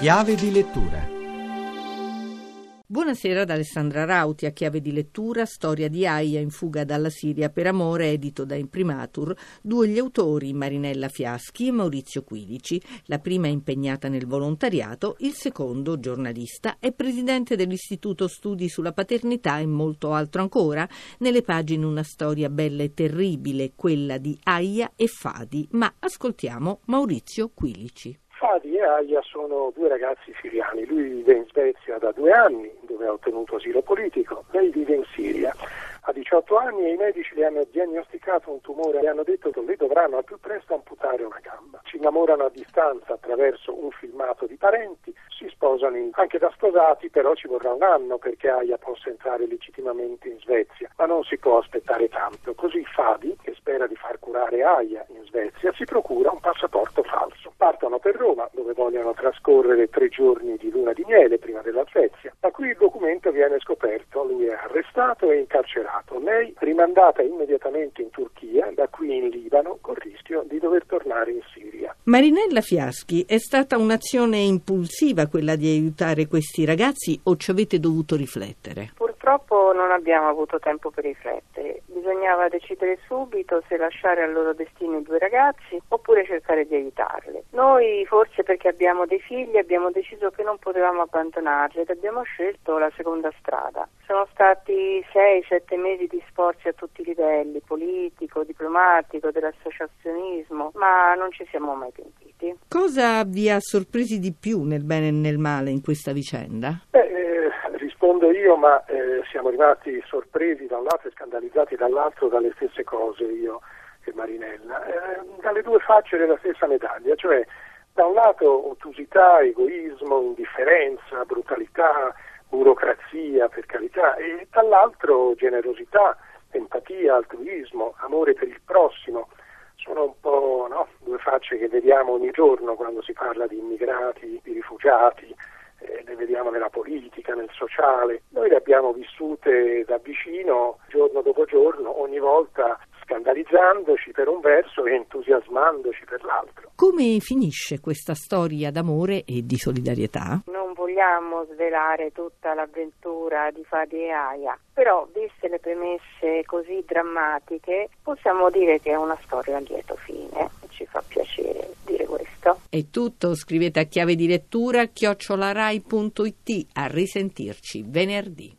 Chiave di lettura Buonasera ad Alessandra Rauti, a chiave di lettura Storia di Aia in fuga dalla Siria per amore, edito da Imprimatur, due gli autori, Marinella Fiaschi e Maurizio Quilici. La prima è impegnata nel volontariato, il secondo, giornalista, è presidente dell'Istituto Studi sulla Paternità e molto altro ancora. Nelle pagine una storia bella e terribile, quella di Aia e Fadi, ma ascoltiamo Maurizio Quilici. Fadi e Aya sono due ragazzi siriani, lui vive in Svezia da due anni dove ha ottenuto asilo politico, lei vive in Siria. Ha 18 anni e i medici le hanno diagnosticato un tumore e hanno detto che le dovranno al più presto amputare una gamba. Si innamorano a distanza attraverso un filmato di parenti, si sposano in... anche da sposati, però ci vorrà un anno perché Aya possa entrare legittimamente in Svezia, ma non si può aspettare tanto. Così Fadi, che spera di far curare Aya in Svezia, si procura un passaporto per Roma, dove vogliono trascorrere tre giorni di luna di miele prima della Svezia, ma qui il documento viene scoperto, lui è arrestato e incarcerato incarcerato, lei rimandata immediatamente in Turchia, da qui in Libano, col rischio di dover tornare in Siria. Marinella Fiaschi, è stata un'azione impulsiva quella di aiutare questi ragazzi o ci avete dovuto riflettere? Purtroppo non abbiamo avuto tempo per riflettere. Bisognava decidere subito se lasciare al loro destino i due ragazzi oppure cercare di aiutarli. Noi, forse perché abbiamo dei figli, abbiamo deciso che non potevamo abbandonarli ed abbiamo scelto la seconda strada. Sono stati 6-7 mesi di sforzi a tutti i livelli, politico, diplomatico, dell'associazionismo, ma non ci siamo mai pentiti. Cosa vi ha sorpresi di più nel bene e nel male in questa vicenda? Beh, eh, rispondo io, ma eh, siamo rimasti sorpresi da un lato e scandalizzati dall'altro dalle stesse cose, io e Marinella, eh, dalle due facce della stessa medaglia, cioè da un lato ottusità, egoismo, indifferenza, brutalità, burocrazia per carità e dall'altro generosità, empatia, altruismo, amore per il prossimo. Sono un po' no? due facce che vediamo ogni giorno quando si parla di immigrati, di rifugiati, vediamo nella politica, nel sociale. Noi le abbiamo vissute da vicino giorno dopo giorno, ogni volta scandalizzandoci per un verso e entusiasmandoci per l'altro. Come finisce questa storia d'amore e di solidarietà? Non vogliamo svelare tutta l'avventura di Fadi e Aya, però viste le premesse così drammatiche possiamo dire che è una storia a lieto fine ci fa piacere dire questo. È tutto, scrivete a chiave di lettura chiocciolarai.it a risentirci venerdì.